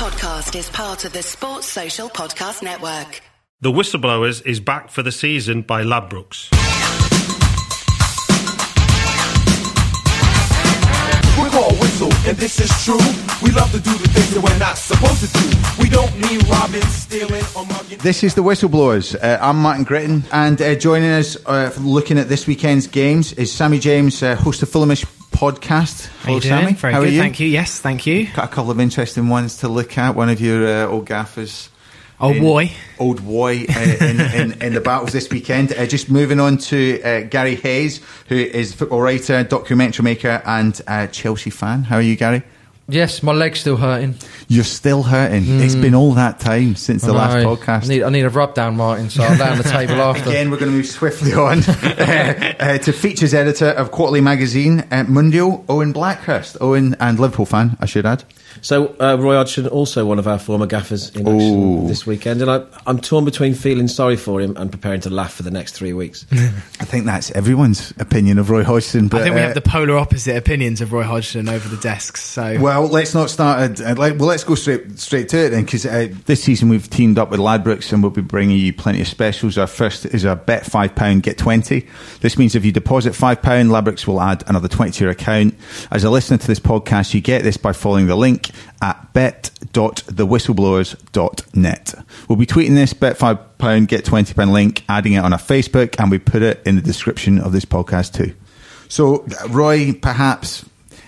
podcast is part of the Sports Social Podcast Network. The Whistleblowers is back for the season by Ladbrokes. We're called Whistle, and this is true. We love to do the things that we're not supposed to do. We don't mean robbing, stealing, or mugging. This is the Whistleblowers. Uh, I'm Martin Gritton, and uh, joining us uh, looking at this weekend's games is Sammy James, uh, host of Fulhamish podcast. How you Hello, doing? Sammy. Very How good, are you? thank you. Yes, thank you. Got a couple of interesting ones to look at. One of your uh, old gaffers. Old in- boy. Old boy uh, in, in, in the battles this weekend. Uh, just moving on to uh, Gary Hayes, who is football writer, documentary maker, and uh, Chelsea fan. How are you, Gary? Yes, my leg's still hurting. You're still hurting. It's been all that time since the last podcast. I need, I need a rub down, Martin, so I'll lay on the table after. Again, we're going to move swiftly on uh, uh, to features editor of Quarterly Magazine, uh, Mundial, Owen Blackhurst. Owen and Liverpool fan, I should add. So uh, Roy Hodgson, also one of our former gaffers in action Ooh. this weekend, and I, I'm torn between feeling sorry for him and preparing to laugh for the next three weeks. I think that's everyone's opinion of Roy Hodgson. But, I think we uh, have the polar opposite opinions of Roy Hodgson over the desks. So Well, let's not start. Like, well, let's go straight straight to it then, because uh, this season we've teamed up with Ladbrokes and we'll be bringing you plenty of specials. Our first is a bet five pound get twenty. This means if you deposit five pound, Ladbrokes will add another twenty to your account. As a listener to this podcast, you get this by following the link at bet.thewhistleblowers.net. We'll be tweeting this bet five pound get twenty pound link, adding it on our Facebook, and we put it in the description of this podcast too. So, Roy, perhaps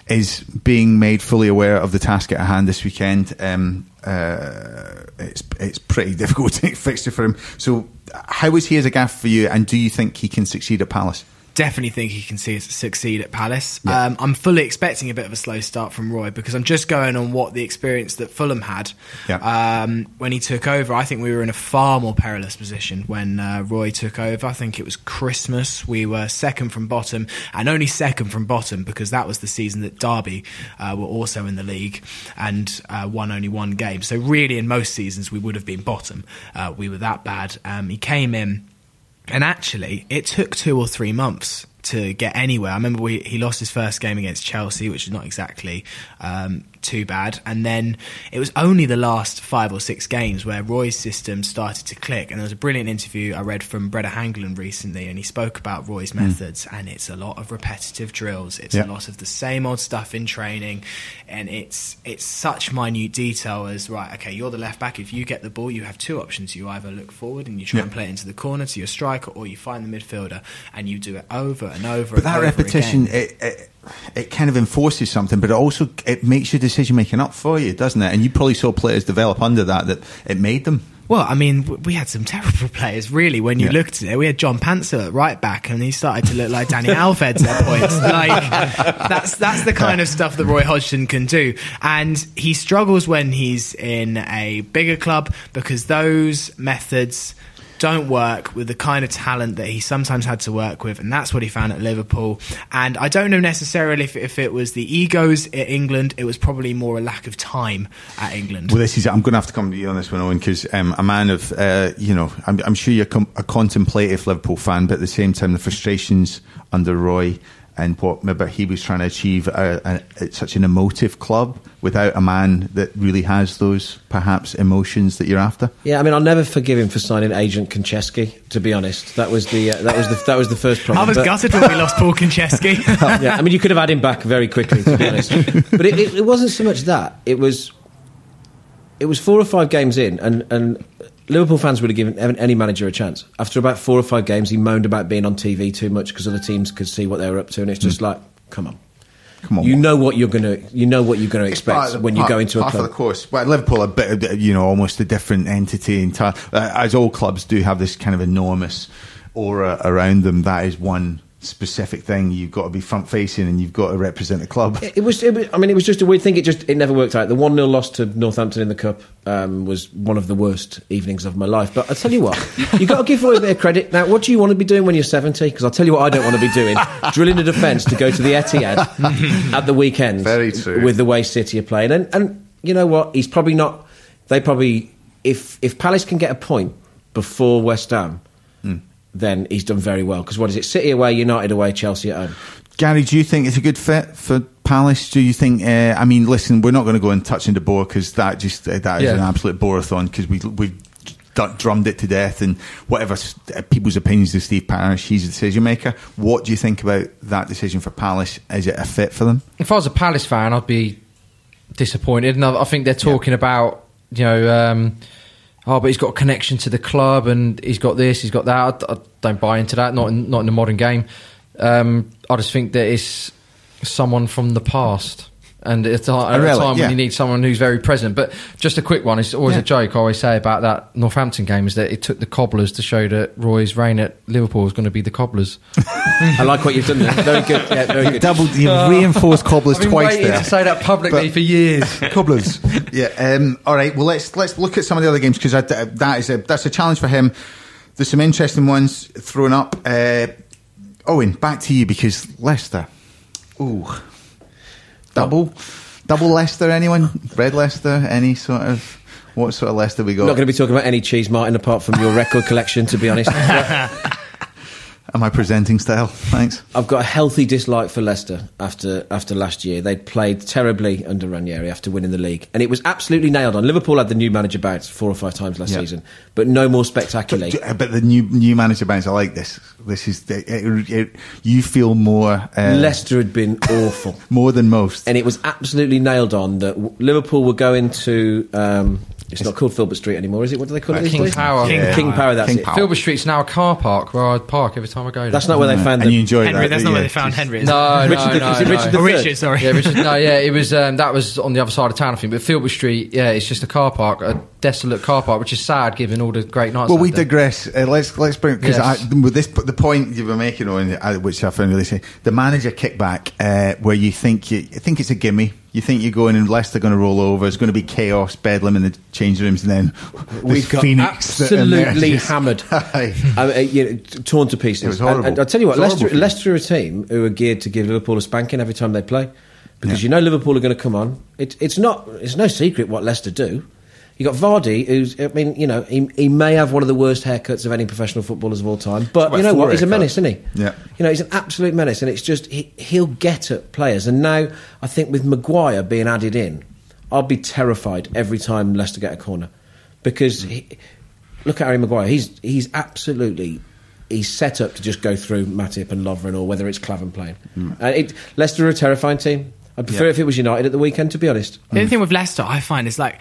is being made fully aware of the task at hand this weekend. Um, uh, it's it's pretty difficult to fixture for him. So, how is he as a gaff for you, and do you think he can succeed at Palace? Definitely think he can see, succeed at Palace. Yeah. Um, I'm fully expecting a bit of a slow start from Roy because I'm just going on what the experience that Fulham had Yeah. um, when he took over. I think we were in a far more perilous position when uh, Roy took over. I think it was Christmas. We were second from bottom and only second from bottom because that was the season that Derby uh, were also in the league and uh, won only one game. So really, in most seasons, we would have been bottom. Uh, we were that bad. Um, he came in. And actually, it took two or three months to get anywhere. I remember we, he lost his first game against Chelsea, which is not exactly um, too bad. And then it was only the last five or six games where Roy's system started to click. And there was a brilliant interview I read from Brede Hangeland recently, and he spoke about Roy's methods. And it's a lot of repetitive drills. It's Yeah. a lot of the same old stuff in training, and it's it's such minute detail as right. Okay, you're the left back. If you get the ball, you have two options. You either look forward and you try Yeah. and play it into the corner to your striker, or you find the midfielder and you do it over and over. But that over repetition, it, it it kind of enforces something, but it also it makes your decision making up for you, doesn't it? And you probably saw players develop under that that it made them. Well, I mean, we had some terrible players, really. When you Yeah. looked at it, we had John Pantsil at right back, and he started to look like Dani Alves at points. Like that's that's the kind of stuff that Roy Hodgson can do, and he struggles when he's in a bigger club because those methods don't work with the kind of talent that he sometimes had to work with, and that's what he found at Liverpool. And I don't know necessarily if, if it was the egos at England, it was probably more a lack of time at England. Well, this is. I'm going to have to come to you on this one, Owen, because um, a man of, uh, you know, I'm, I'm sure you're com- a contemplative Liverpool fan, but at the same time, the frustrations under Roy and what maybe he was trying to achieve uh, uh, at such an emotive club without a man that really has those perhaps emotions that you're after. Yeah, I mean, I'll never forgive him for signing Agent Konchesky. To be honest, that was the uh, that was the that was the first problem. I was But- gutted when we lost Paul Konchesky. yeah, I mean, you could have had him back very quickly, to be honest. But it, it, it wasn't so much that; it was it was four or five games in, and and Liverpool fans would have given any manager a chance. After about four or five games, he moaned about being on TV too much because other teams could see what they were up to, and it's just like, come on. Come on, You know what you're gonna. You know what you're gonna expect the- when you part- go into a part club. of the course. Well, Liverpool are a bit, you know, almost a different entity. In uh, as all clubs do have this kind of enormous aura around them. That is one specific thing. You've got to be front facing and you've got to represent the club. It was, it was. I mean, it was just a weird thing. It just it never worked out. The one 0 loss to Northampton in the cup um, was one of the worst evenings of my life. But I tell you what—you've got to give Roy a bit of credit. Now, what do you want to be doing when you're seventy? Because I'll tell you what, I don't want to be doing: drilling a defence to go to the Etihad at the weekend. Very true. With the way City are playing, and and you know what? He's probably not. They probably if if Palace can get a point before West Ham. Then he's done very well because what is it? City away, United away, Chelsea at home. Gary, do you think it's a good fit for Palace, do you think? Uh, I mean, listen, we're not going to go and touch into bore because that just uh, that is Yeah. an absolute borathon because we we drummed it to death and whatever uh, people's opinions of Steve Parish, he's a decision maker. What do you think about that decision for Palace? Is it a fit for them? If I was a Palace fan, I'd be disappointed. And I, I think they're talking about, you know, um, oh, but he's got a connection to the club and he's got this, he's got that. I, I don't buy into that. Not in, not in the modern game. Um, I just think that it's someone from the past. And at a, at a relic, time yeah. when you need someone who's very present. But just a quick one, it's always Yeah. a joke I always say about that Northampton game is that it took the cobblers to show that Roy's reign at Liverpool was going to be the cobblers. I like what you've done there. Very good. Yeah, very good. Double, you reinforced cobblers I've been twice waiting there. to say that publicly But- for years. Cobblers. yeah. Um, all right. Well, let's let's look at some of the other games because that is a that's a challenge for him. There's some interesting ones thrown up. Uh, Owen, back to you because Leicester. Ooh, double, double Leicester. Anyone? Red Leicester? Any sort of what sort of Leicester we got? Not going to be talking about any cheese, Martin, apart from your record collection, to be honest. Am I presenting style? Thanks. I've got a healthy dislike for Leicester after after last year. They'd played terribly under Ranieri after winning the league, and it was absolutely nailed on. Liverpool had the new manager bounce four or five times last Yeah. season, but no more spectacularly. But, but the new new manager bounce. I like this. This is it, it, it- you feel more uh, Leicester had been awful. more than most. and it was absolutely nailed on that Liverpool were going to. Um, it's not called Filbert Street anymore, is it? What do they call it? Uh, these King days? Power. King, King King Power. Power. That's King it. Power. Filbert Street's now a car park where I park every time I go there. That's not where they found and the you enjoy Henry, that. that's do not where they found Henry. is? No, Richard no, the- no, is it no. Richard the Oh, third? Richard, sorry. Yeah, Richard, no, yeah, it was um, that was on the other side of town, I think. But Filbert Street, yeah, it's just a car park, a desolate car park, which is sad given all the great nights. Well, we there. digress. Uh, let's let's bring because Yes. with this the point you were making, on which I found really say the manager kickback, uh, where you think you, you think it's a gimme. You think you're going and Leicester going to roll over. It's going to be chaos, bedlam in the change rooms, and then We've this got Phoenix absolutely hammered. I mean, you know, torn to pieces. It was And- horrible. And, I'll tell you what, Leicester. Leicester are a team who are geared to give Liverpool a spanking every time they play because Yeah. you know Liverpool are going to come on. It, it's not. It's no secret what Leicester do. You got Vardy, who's. I mean, you know, he, he may have one of the worst haircuts of any professional footballers of all time, but Well, you know four what? He's a menace, isn't he? Yeah. You know, he's an absolute menace, and it's just he, he'll get at players. And now I think with Maguire being added in, I'll be terrified every time Leicester get a corner because he, look at Harry Maguire. He's he's absolutely he's set up to just go through Matip and Lovren or whether it's Klavan playing. Uh, it, Leicester are a terrifying team. I'd prefer Yeah. if it was United at the weekend, to be honest. The only thing with Leicester, I find, is like,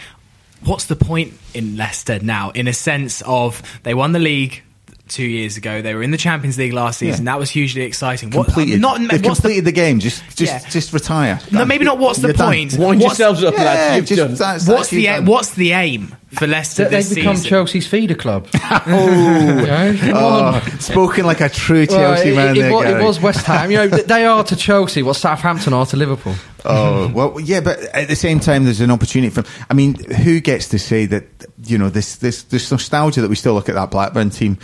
what's the point in Leicester now? In a sense of they won the league two years ago, they were in the Champions League last season. Yeah. That was hugely exciting. What- completed. not They've what's the- completed the, game. Just just Yeah. just retire. no, maybe not. What's the You're done. point? Wind What's- yourselves up, Yeah, lads. You've just- done. that's- What's that's the done. what's the aim for Leicester That they this become season? Chelsea's feeder club. Oh, oh, spoken like a true Chelsea it, man. it, there, wa- it was West Ham. You know, they are to Chelsea what Southampton are to Liverpool. Oh well, yeah, but at the same time, there's an opportunity for. I mean, who gets to say that? You know, this this this nostalgia that we still look at that Blackburn team.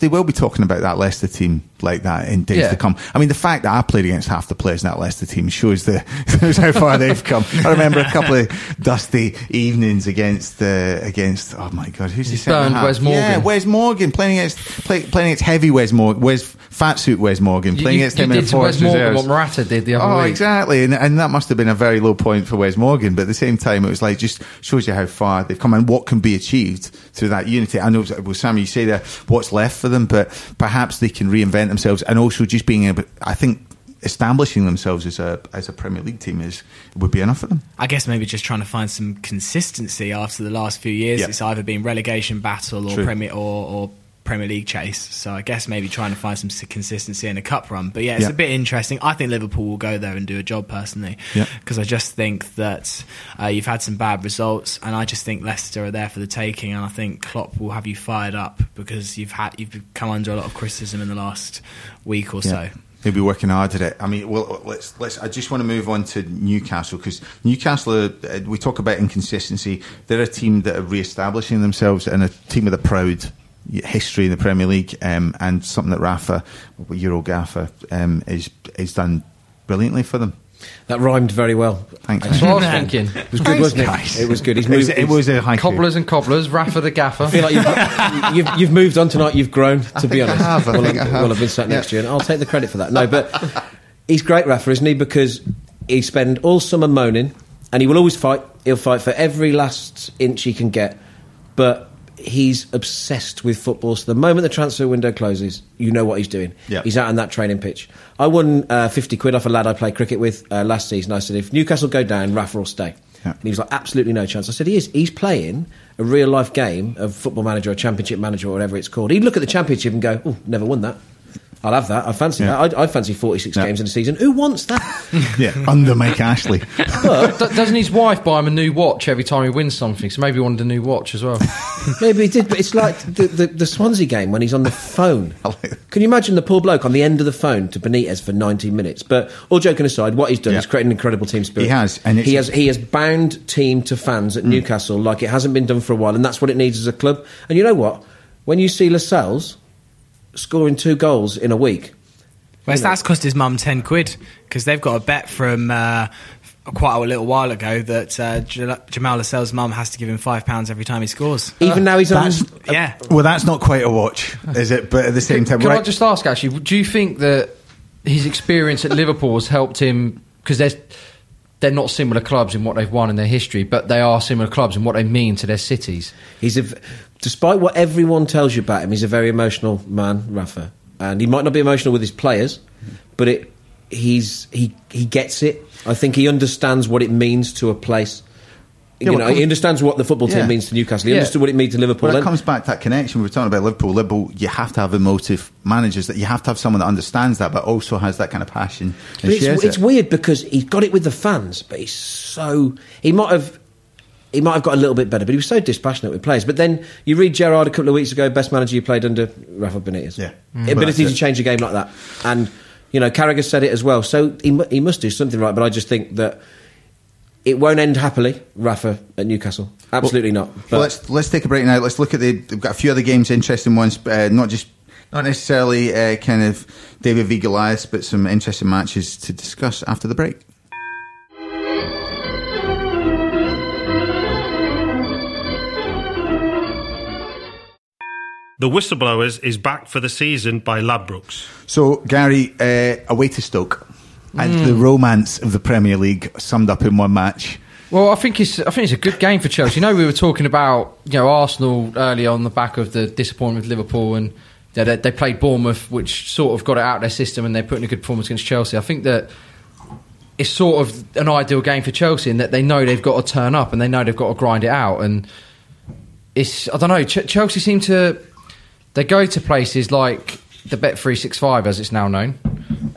They will be talking about that Leicester team like that in days Yeah. to come. I mean, the fact that I played against half the players in that Leicester team shows the shows how far they've come. I remember a couple of dusty evenings against uh, against. Oh my God, who's the centre burned? Wes Morgan. Yeah, Wes Morgan playing against play, playing against heavy Wes Morgan, Wes fat suit Wes Morgan playing you, against you him in the Wes Forest Morgan what Morata did the other Oh, week. exactly, and, and that must have been a very low point for Wes Morgan. But at the same time, it was like just shows you how far they've come and what can be achieved through that unity. I know, well, Sam, you say that what's left for them, but perhaps they can reinvent themselves and also just being able. I think establishing themselves as a as a Premier League team is would be enough for them. I guess maybe just trying to find some consistency after the last few years. Yeah. It's either been relegation battle or True. Premier or, or Premier League chase. So I guess maybe trying to find some consistency in a cup run. But yeah, it's Yeah. a bit interesting. I think Liverpool will go there and do a job personally Yeah. because I just think that uh, you've had some bad results, and I just think Leicester are there for the taking. And I think Klopp will have you fired up because you've had you've come under a lot of criticism in the last week or so. He'll be working hard at it. I mean, well, let's let's. I just want to move on to Newcastle because Newcastle. Are, uh, we talk about inconsistency. They're a team that are re-establishing themselves and a team with a proud history in the Premier League, um, and something that Rafa, Euro Gaffer, um, is is done brilliantly for them. That rhymed very well. Thanks. That's what I was thinking. It was good, wasn't guys. it? It was good. He's It was, moved. it was a haiku. Cobblers and cobblers, Rafa the gaffer. I feel like you've, you've, you've moved on tonight. You've grown, to be think I honest. have, I well, think I have. well, I've been sat next Yeah. to you, and I'll take the credit for that. No, but he's great, Rafa, isn't he? Because he spend all summer moaning, and he will always fight. He'll fight for every last inch he can get, but he's obsessed with football. So the moment the transfer window closes, you know what he's doing. Yeah. He's out on that training pitch. I won uh, 50 quid off a lad I played cricket with uh, last season. I said, if Newcastle go down, Rafa will stay. Yeah. And he was like, absolutely no chance. I said, he is. He's playing a real life game of football manager or championship manager or whatever it's called. He'd look at the championship and go, oh, never won that. I'll have that. I fancy Yeah. that. I, I fancy 46 Yeah. games in a season. Who wants that? Yeah, under Mike Ashley. D- doesn't his wife buy him a new watch every time he wins something? So maybe he wanted a new watch as well. Maybe he did, but it's like the, the, the Swansea game when he's on the phone. Can you imagine the poor bloke on the end of the phone to Benitez for 90 minutes? But all joking aside, what he's done Yeah. is create an incredible team spirit. He has, and he has he has bound team to fans at hmm. Newcastle like it hasn't been done for a while, and that's what it needs as a club. And you know what? When you see Lascelles scoring two goals in a week, Whereas that's cost his mum 10 quid because they've got a bet from uh, quite a little while ago that uh, Jamal Lascelles' mum has to give him £5 every time he scores. even now he's on. That's, Yeah. well, that's not quite a watch, is it? But at the same time, Can right, I just ask, actually, do you think that his experience at Liverpool has helped him? Because they're, they're not similar clubs in what they've won in their history, but they are similar clubs in what they mean to their cities. He's a, despite what everyone tells you about him, he's a very emotional man, Rafa, and he might not be emotional with his players, but it he's he he gets it. I think he understands what it means to a place. Yeah, you well, know, comes- he understands what the football team Yeah. means to Newcastle. He Yeah. understood what it means to Liverpool. Well, it And- comes back to that connection. We were talking about Liverpool. Liverpool, you have to have emotive managers. That you have to have someone that understands that, but also has that kind of passion. But it's, shares it's it. weird because he's got it with the fans, but he's so he might have he might have got a little bit better, but he was so dispassionate with players. But then you read Gerrard a couple of weeks ago, best manager you played under Rafa Benitez. Yeah. Mm. ability Well, to change a game like that, and you know Carragher said it as well. So he he must do something right. But I just think that it won't end happily, Rafa at Newcastle. Absolutely not. But Well, let's let's take a break now. Let's look at the. We've got a few other games, interesting ones. Uh, not just not necessarily uh, kind of David v Goliath, but some interesting matches to discuss after the break. The Whistleblowers is back for the season by Ladbrokes. So Gary, uh, away to Stoke, and Hmm. the romance of the Premier League summed up in one match. Well, I think it's I think it's a good game for Chelsea. You know, we were talking about you know Arsenal earlier on the back of the disappointment with Liverpool, and they, they, they played Bournemouth, which sort of got it out of their system, and they put in a good performance against Chelsea. I think that it's sort of an ideal game for Chelsea in that they know they've got to turn up and they know they've got to grind it out. And it's I don't know. Ch- Chelsea seem to they go to places like the Bet three six five as it's now known,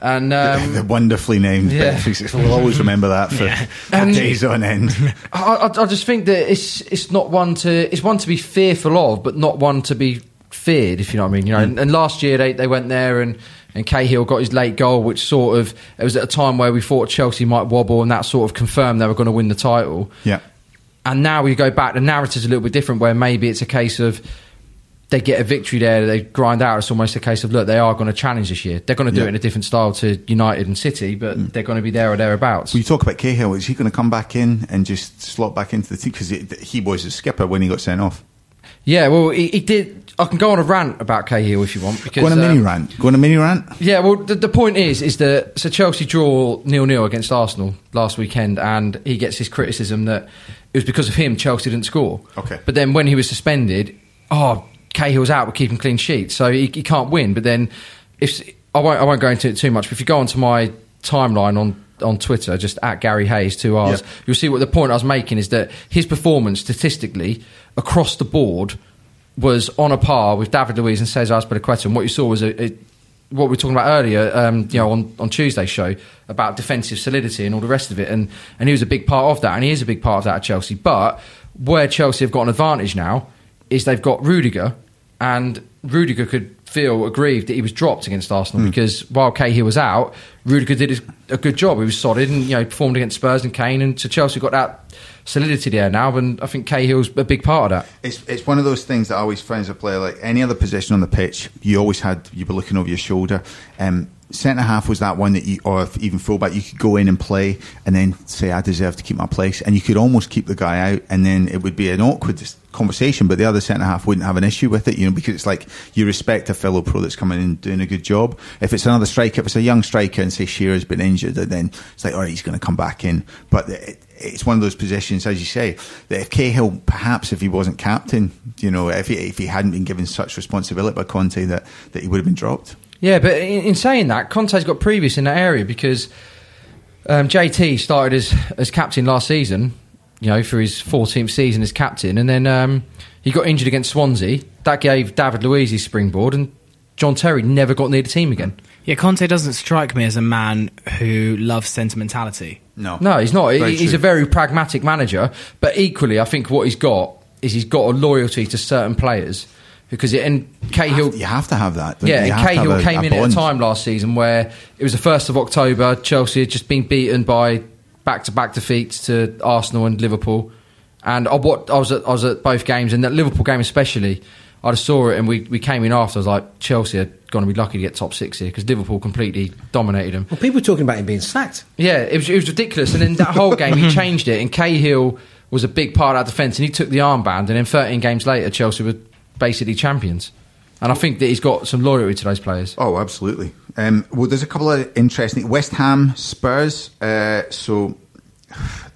and um, the wonderfully named yeah. Bet365. We'll always remember that for, for days on end. I, I, I just think that it's it's not one to it's one to be fearful of, but not one to be feared. If you know what I mean, you know. And, and last year they, they went there and and Cahill got his late goal, which sort of it was at a time where we thought Chelsea might wobble, and that sort of confirmed they were going to win the title. Yeah. And now we go back. The narrative's a little bit different, where maybe it's a case of they get a victory there, they grind out. It's almost a case of look, they are going to challenge this year. They're going to do Yeah. it in a different style to United and City, but they're going to be there or thereabouts. Well, you talk about Cahill. Is he going to come back in and just slot back into the team? Because he was a skipper when he got sent off. Yeah, well, he, he did. I can go on a rant about Cahill if you want. Because, Go on a mini um, rant. Go on a mini rant. Yeah, well, the, the point is, is that so Chelsea draw nil nil against Arsenal last weekend, and he gets his criticism that it was because of him Chelsea didn't score. Okay. but then when he was suspended, oh, Cahill's out, we're keeping clean sheets, so he, he can't win. But then, if I won't, I won't go into it too much. But if you go onto my timeline on on Twitter, just at Gary Hayes two R's, Yeah. you'll see what the point I was making is that his performance statistically across the board was on a par with David Luiz and Cesar Azpilicueta. And what you saw was a, a, what we were talking about earlier, um, you know, on, on Tuesday's show about defensive solidity and all the rest of it. And, and he was a big part of that, and he is a big part of that at Chelsea. But where Chelsea have got an advantage now is they've got Rudiger, and Rudiger could feel aggrieved that he was dropped against Arsenal because while Cahill was out, Rudiger did his, a good job. He was solid and you know performed against Spurs and Kane, and so Chelsea got that solidity there now. And I think Cahill's a big part of that. It's it's one of those things that I always found as a player, like any other position on the pitch, you always had you were looking over your shoulder. Um, centre half was that one that you, or even fullback, you could go in and play, and then say, "I deserve to keep my place," and you could almost keep the guy out, and then it would be an awkward conversation. But the other centre half wouldn't have an issue with it, you know, because it's like you respect a fellow pro that's coming in and doing a good job. If it's another striker, if it's a young striker, and say Shearer's been injured, uh, then it's like, all right, he's going to come back in. But it, it's one of those positions, as you say, that if Cahill, perhaps if he wasn't captain, you know, if he, if he hadn't been given such responsibility by Conte, that, that he would have been dropped. Yeah, but in, in saying that, Conte's got previous in that area because um, JT started as as captain last season, you know, for his 14th season as captain, and then um, he got injured against Swansea. That gave David Luiz his springboard, and John Terry never got near the team again. Yeah, Conte doesn't strike me as a man who loves sentimentality. No, No, he's not. Very he's true. a very pragmatic manager, but equally, I think what he's got is he's got a loyalty to certain players because it, and Cahill. You have to have that. don't you? Yeah, You and have to have Cahill came a in at a time last season where it was the first of October. Chelsea had just been beaten by back-to-back defeats to Arsenal and Liverpool, and I, what, I was at I was at both games, and that Liverpool game especially. I just saw it, and we, we came in after. I was like, Chelsea are going to be lucky to get top six here because Liverpool completely dominated them. Well, people were talking about him being sacked. Yeah, it was, it was ridiculous. And then that whole game, he changed it, and Cahill was a big part of our defence, and he took the armband. And then 13 games later, Chelsea were basically champions. And I think that he's got some loyalty to those players. Oh, absolutely. Um, well, there's a couple of interesting West Ham, Spurs. Uh, so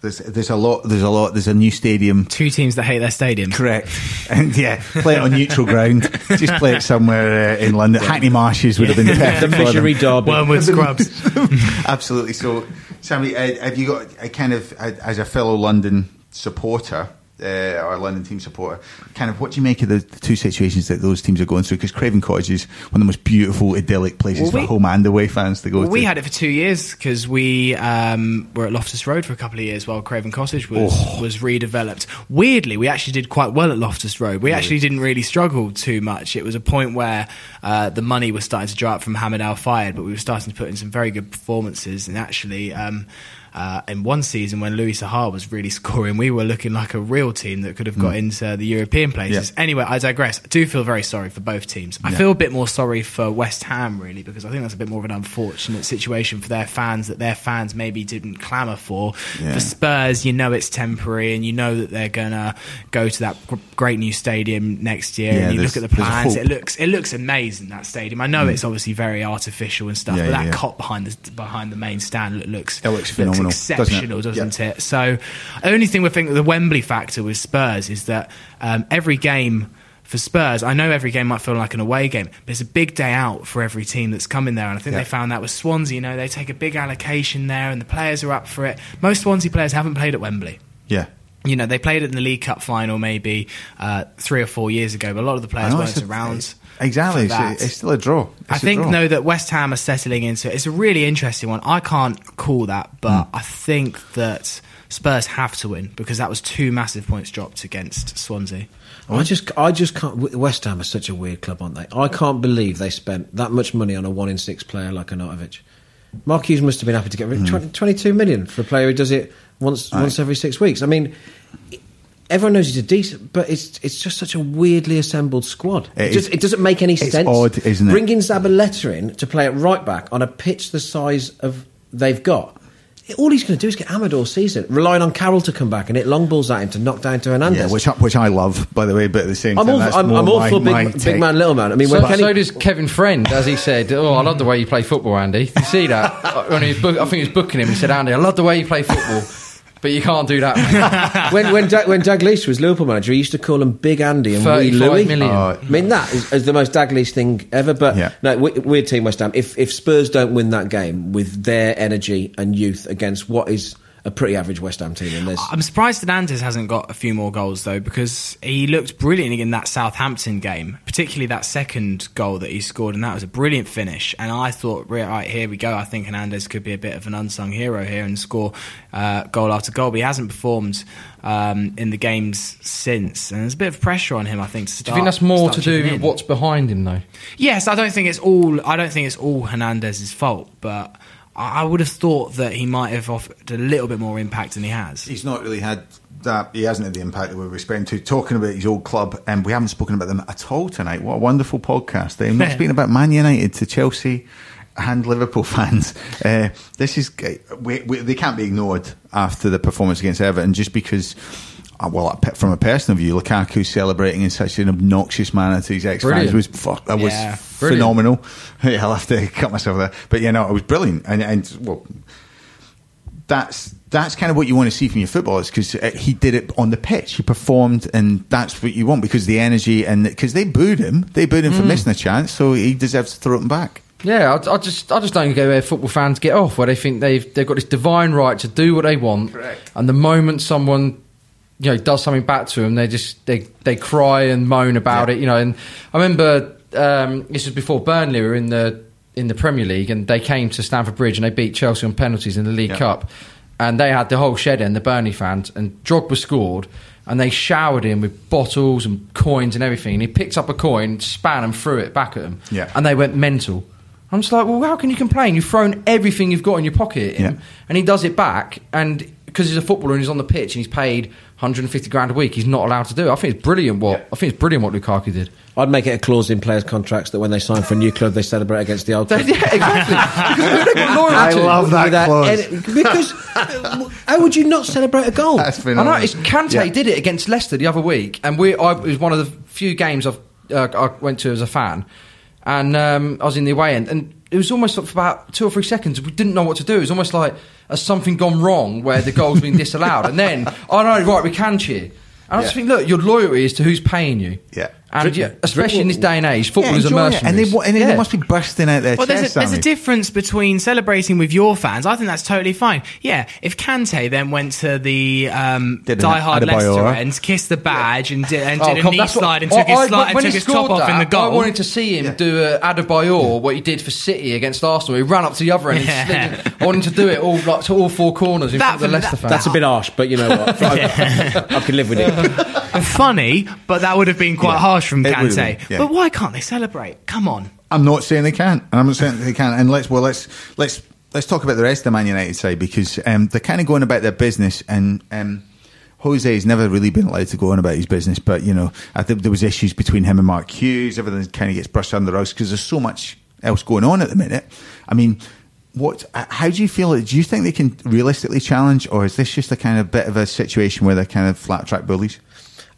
there's there's a lot. There's a lot. There's a new stadium. Two teams that hate their stadium. Correct. And yeah, play it on neutral ground. Just play it somewhere uh, in London. Hackney Marshes would have been perfect. The for them. misery derby. Wormwood Scrubs. Absolutely. So, Sammy, uh, have you got a kind of, uh, as a fellow London supporter, uh, or London team supporter, kind of what do you make of the, the two situations that those teams are going through? Because Craven Cottage is one of the most beautiful, idyllic places Well, we- for home and away fans to go Well, to. we had it for two years because we um, were at Loftus Road for a couple of years while Craven Cottage was Oh. was redeveloped. Weirdly, we actually did quite well at Loftus Road. We actually didn't really struggle too much. It was a point where uh, the money was starting to dry up from Hamid Al Fayed, but we were starting to put in some very good performances. And actually, um, uh, in one season when Louis Saha was really scoring, we were looking like a real team that could have got into the European places. Yeah. Anyway, I digress. I do feel very sorry for both teams. I feel a bit more sorry for West Ham, really, because I think that's a bit more of an unfortunate situation for their fans that their fans maybe didn't clamour for. Yeah. For Spurs, you know it's temporary and you know that they're going to go to that great new stadium next year. And you look at the plans, it looks it looks amazing, that stadium. I know it's obviously very artificial and stuff, Mm. But that cop behind the, behind the main stand looks, It looks phenomenal, doesn't it? exceptional, doesn't Yeah. it? So, only thing we think the Wembley factor with Spurs is that um, every game for Spurs, I know every game might feel like an away game, but it's a big day out for every team that's coming there. And I think Yeah. they found that with Swansea. You know, they take a big allocation there, and the players are up for it. Most Swansea players haven't played at Wembley. yeah. You know, they played it in the League Cup final maybe uh, three or four years ago, but a lot of the players weren't around. Exactly. for It's, that. it's still a draw. I It's a think draw. though that West Ham are settling into it. it's a really interesting one. I can't call that, but Hmm. I think that Spurs have to win because that was two massive points dropped against Swansea. I just, I just can't. West Ham are such a weird club, aren't they? I can't believe they spent that much money on a one in six player like Arnautovic. Mark Hughes must have been happy to get rid of 20 22 million for a player who does it once once every six weeks. I mean, everyone knows he's a decent, but it's it's just such a weirdly assembled squad. It It, just, is- it doesn't make any it's sense. odd, isn't it? Bringing Zabaleta in to play at right back on a pitch the size of they've got. All he's going to do is get hammered all season, relying on Carroll to come back and hit long balls at him to knock down to Hernandez. Yeah, which, I- which I love, by the way, but at the same I'm time, all, that's I'm, more I'm all my- for my big, big man, little man. I mean, So, when Kenny, so does Kevin Friend, as he said, "Oh, I love the way you play football, Andy." Did you see that? when he was book, I think he was booking him. He said, "Andy, I love the way you play football, but you can't do that." mate." when when Dag, when Dalglish was Liverpool manager, he used to call him Big Andy and Wee 35 Louis. million. Oh, I mean, that is, is the most Dalglish thing ever. But Yeah. no, we- weird team West Ham. If if Spurs don't win that game with their energy and youth against what is a pretty average West Ham team, and there's I'm surprised Hernandez hasn't got a few more goals though, because he looked brilliant in that Southampton game, particularly that second goal that he scored, and that was a brilliant finish. And I thought, right, right here we go. I think Hernandez could be a bit of an unsung hero here and score uh, goal after goal, but he hasn't performed um, in the games since, and there's a bit of pressure on him. I think. To start, Do you think that's more to do with in. what's behind him, though? Yes, I don't think it's all. I don't think it's all Hernandez's fault, but I would have thought that he might have offered a little bit more impact than he has. He's not really had that. He hasn't had the impact that we were expecting to. Talking about his old club, and we haven't spoken about them at all tonight. What a wonderful podcast! I'm not speaking about Man United to Chelsea. and Liverpool fans, uh, this is we, we, they can't be ignored after the performance against Everton, just because. Uh, Well, from a personal view, Lukaku celebrating in such an obnoxious manner to his ex fans was fuck, that was Yeah. Phenomenal. Yeah, I'll have to cut myself there, but yeah, no, it was brilliant, and and well, that's that's kind of what you want to see from your footballers because he did it on the pitch. He performed, and that's what you want because the energy and because they booed him, they booed him for Mm. missing a chance, so he deserves to throw them back. Yeah, I, I just I just don't get where football fans get off, where they think they've they've got this divine right to do what they want, and the moment someone you know does something back to them, they just they they cry and moan about Yeah. it. You know, and I remember um, this was before Burnley were in the in the Premier League, and they came to Stamford Bridge and they beat Chelsea on penalties in the League Yeah. Cup, and they had the whole shed in the Burnley fans, and Drogba scored. And they showered him with bottles and coins and everything. And he picked up a coin, span and threw it back at them. Yeah. And they went mental. I'm just like, well, how can you complain? You've thrown everything you've got in your pocket Yeah. and he does it back. And because he's a footballer and he's on the pitch and he's paid 150 grand a week, he's not allowed to do it. I think it's brilliant. What I think it's brilliant what Lukaku did. I'd make it a clause in players' contracts that when they sign for a new club, they celebrate against the old yeah, exactly. Because they've got loyalty. I love that Without clause. any- because how would you not celebrate a goal? That's I phenomenal. know it's Kante Yeah. did it against Leicester the other week, and we I, it was one of the few games I've uh, I went to as a fan, and um, I was in the away end, and it was almost like for about two or three seconds we didn't know what to do. It was almost like has something gone wrong where the goal's been disallowed, and then oh no, right, we can cheer. And I just Yeah. think, look, your loyalty is to who's paying you. Yeah. And yeah, especially in this day and age, footballers Yeah, are enjoy it. mercenaries. and they, wa- and Yeah. they must be bursting out their Well, there's a, there's a difference between celebrating with your fans. I think that's totally fine. Yeah, if Kante then went to the um, Did an Die Hard Leicester end, kissed the badge, and did, and Oh, did a come- knee that's what- slide and I- took his, I- slide, and took his top scored off in the that, goal. I wanted to see him do a Adebayor, what he did for City against Arsenal. He ran up to the other end. Yeah. And slid. I wanted him to do it all like to all four corners in That front of the Leicester that- fans. That's a bit harsh, but you know what? I, I can live with it. Funny, but that would have been quite Yeah. Harsh from It would have Kante. yeah. But why can't they celebrate? Come on. I'm not saying they can't, and I'm not saying they can't. And let's well, let's let's let's talk about the rest of the Man United side because um, they're kind of going about their business, and um, Jose's never really been allowed to go on about his business. But you know, I think there was issues between him and Mark Hughes. Everything kind of gets brushed under the rug because there's so much else going on at the minute. I mean. What? uh, How do you feel? Do you think they can realistically challenge, or is this just a kind of bit of a situation where they're kind of flat track bullies?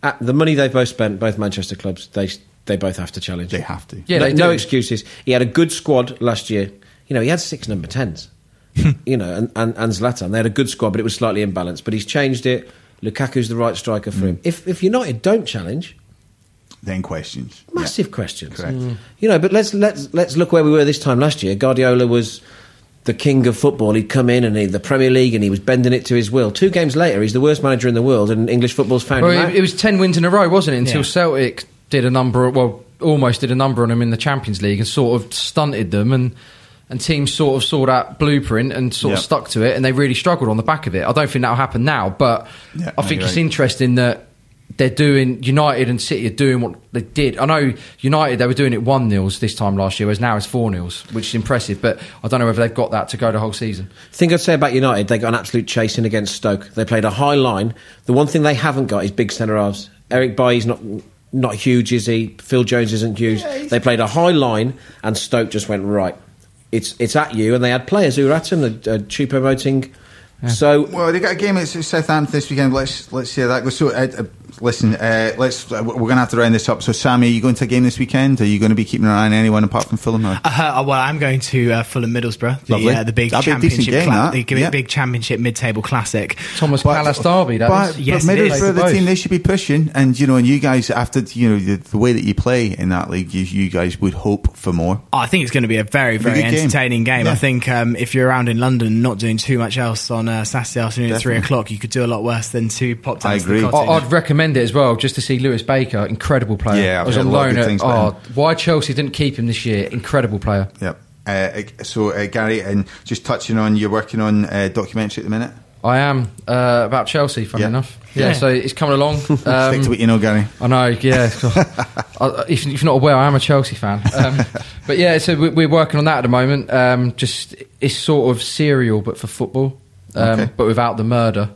At the money they've both spent, both Manchester clubs, they they both have to challenge. They have to. Yeah, no, no excuses. He had a good squad last year. You know, he had six number tens. Hmm. you know, and, and, and Zlatan. They had a good squad, but it was slightly imbalanced. But he's changed it. Lukaku's the right striker for hmm. him. If if United don't challenge, Then questions. Yeah. massive questions. Correct. Mm. You know, but let's let's let's look where we were this time last year. Guardiola was the king of football. He'd come in and he, the Premier League, and he was bending it to his will. Two games later, he's the worst manager in the world, and English football's found him Well, out. it, it was ten wins in a row, wasn't it? Until Yeah. Celtic did a number, well, almost did a number on him in the Champions League and sort of stunted them, and and teams sort of saw that blueprint and sort Yeah. of stuck to it, and they really struggled on the back of it. I don't think that'll happen now, but Yeah, I think you're it's right. interesting that. They're doing United and City are doing what they did. I know United they were doing it one nils this time last year, whereas now it's four nils, which is impressive. But I don't know whether they've got that to go the whole season. thing I'd say about United, they got an absolute chasing against Stoke. They played a high line. The one thing they haven't got is big centre halves. Eric Bailly's not not huge, is he? Phil Jones isn't huge. they played a high line, and Stoke just went right. It's it's at you, and they had players who were at him. The uh, Choupo-Moting. So Well, they got a game at Southampton this weekend. Let's let's see how that goes. So, uh, uh, listen, uh, let's uh, we're going to have to round this up. So, Sammy, are you going to a game this weekend? Are you going to be keeping an eye on anyone apart from Fulham? Or? Uh, well, I'm going to uh, Fulham Middlesbrough, the, Lovely. uh, the big That'd be a decent championship, game, cla- the big, Yeah. big championship mid-table classic. Thomas Palace derby. That but, is. Yes, but it is. Middlesbrough, the team they should be pushing, and you know, and you guys after you know the, the way that you play in that league, you, you guys would hope for more. Oh, I think it's going to be a very, very good game. entertaining game. Yeah. I think um, if you're around in London, not doing too much else on uh, Saturday afternoon at three o'clock, you could do a lot worse than to pop down I to the agree. I- I'd recommend it as well, just to see Lewis Baker, incredible player. Yeah, I've I was heard on a lot of loan good at. things Oh, why Chelsea didn't keep him this year? Incredible player. Yep. Uh, so, uh, Gary, and just touching on, you're working on a documentary at the minute. I am uh, about Chelsea. Funny Yeah. enough, yeah, Yeah. So it's coming along. Stick Um, to what you know, Gary. I know, yeah. I- if, if you're not aware, I am a Chelsea fan. Um, but yeah, so we- we're working on that at the moment. Um, just it's sort of serial, but for football, um, Okay. but without the murder.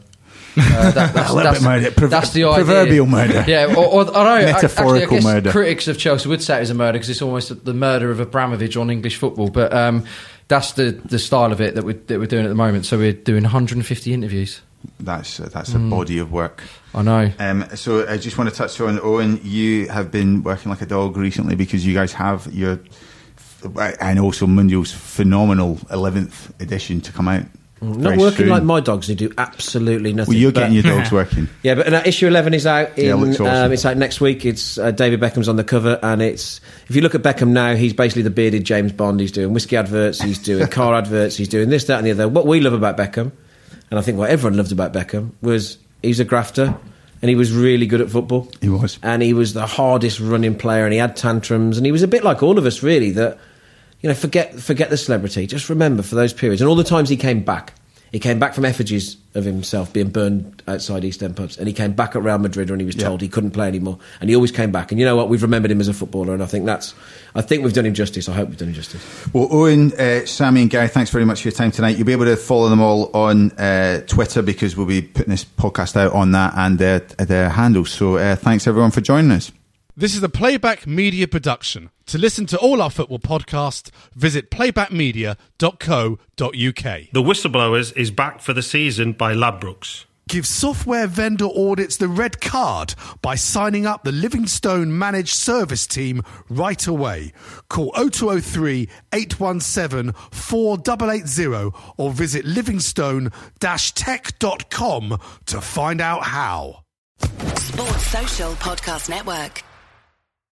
Uh, that, that's, A little that's, bit murder. That's the idea. proverbial murder. Yeah, or, or, I know. Metaphorical actually, murder. Critics of Chelsea would say it was a murder because it's almost the murder of Abramovich on English football. But um, that's the the style of it that we're that we're doing at the moment. So we're doing 150 interviews. That's uh, that's a body of work. I know. Um, so I just want to touch on Owen. You have been working like a dog recently because you guys have your and also Mundial's phenomenal 11th edition to come out. Not very working soon. like my dogs who do absolutely nothing. Well, you're but- getting your dogs working. Yeah, but uh, issue eleven is out. In, Yeah, it looks awesome. um, it's out next week. It's uh, David Beckham's on the cover, and it's if you look at Beckham now, he's basically the bearded James Bond. He's doing whiskey adverts, he's doing car adverts, he's doing this, that, and the other. What we love about Beckham, and I think what everyone loved about Beckham, was he's a grafter, and he was really good at football. He was. and he was the hardest running player, and he had tantrums, and he was a bit like all of us, really. That you know, forget forget the celebrity. Just remember for those periods and all the times he came back. He came back from effigies of himself being burned outside East End pubs, and he came back at Real Madrid when he was Yeah. told he couldn't play anymore, and he always came back. And you know what? We've remembered him as a footballer, and I think that's, I think we've done him justice. I hope we've done him justice. Well, Owen, uh, Sammy, and Gary, thanks very much for your time tonight. You'll be able to follow them all on uh, Twitter because we'll be putting this podcast out on that and their, their handles. So uh, thanks everyone for joining us. This is a Playback Media production. To listen to all our football podcasts, visit playbackmedia.co.uk. The Whistleblowers is back for the season by Ladbrokes. Give software vendor audits the red card by signing up the Livingstone Managed Service Team right away. Call 0203 817 4880 or visit livingstone-tech.com to find out how. Sports Social Podcast Network.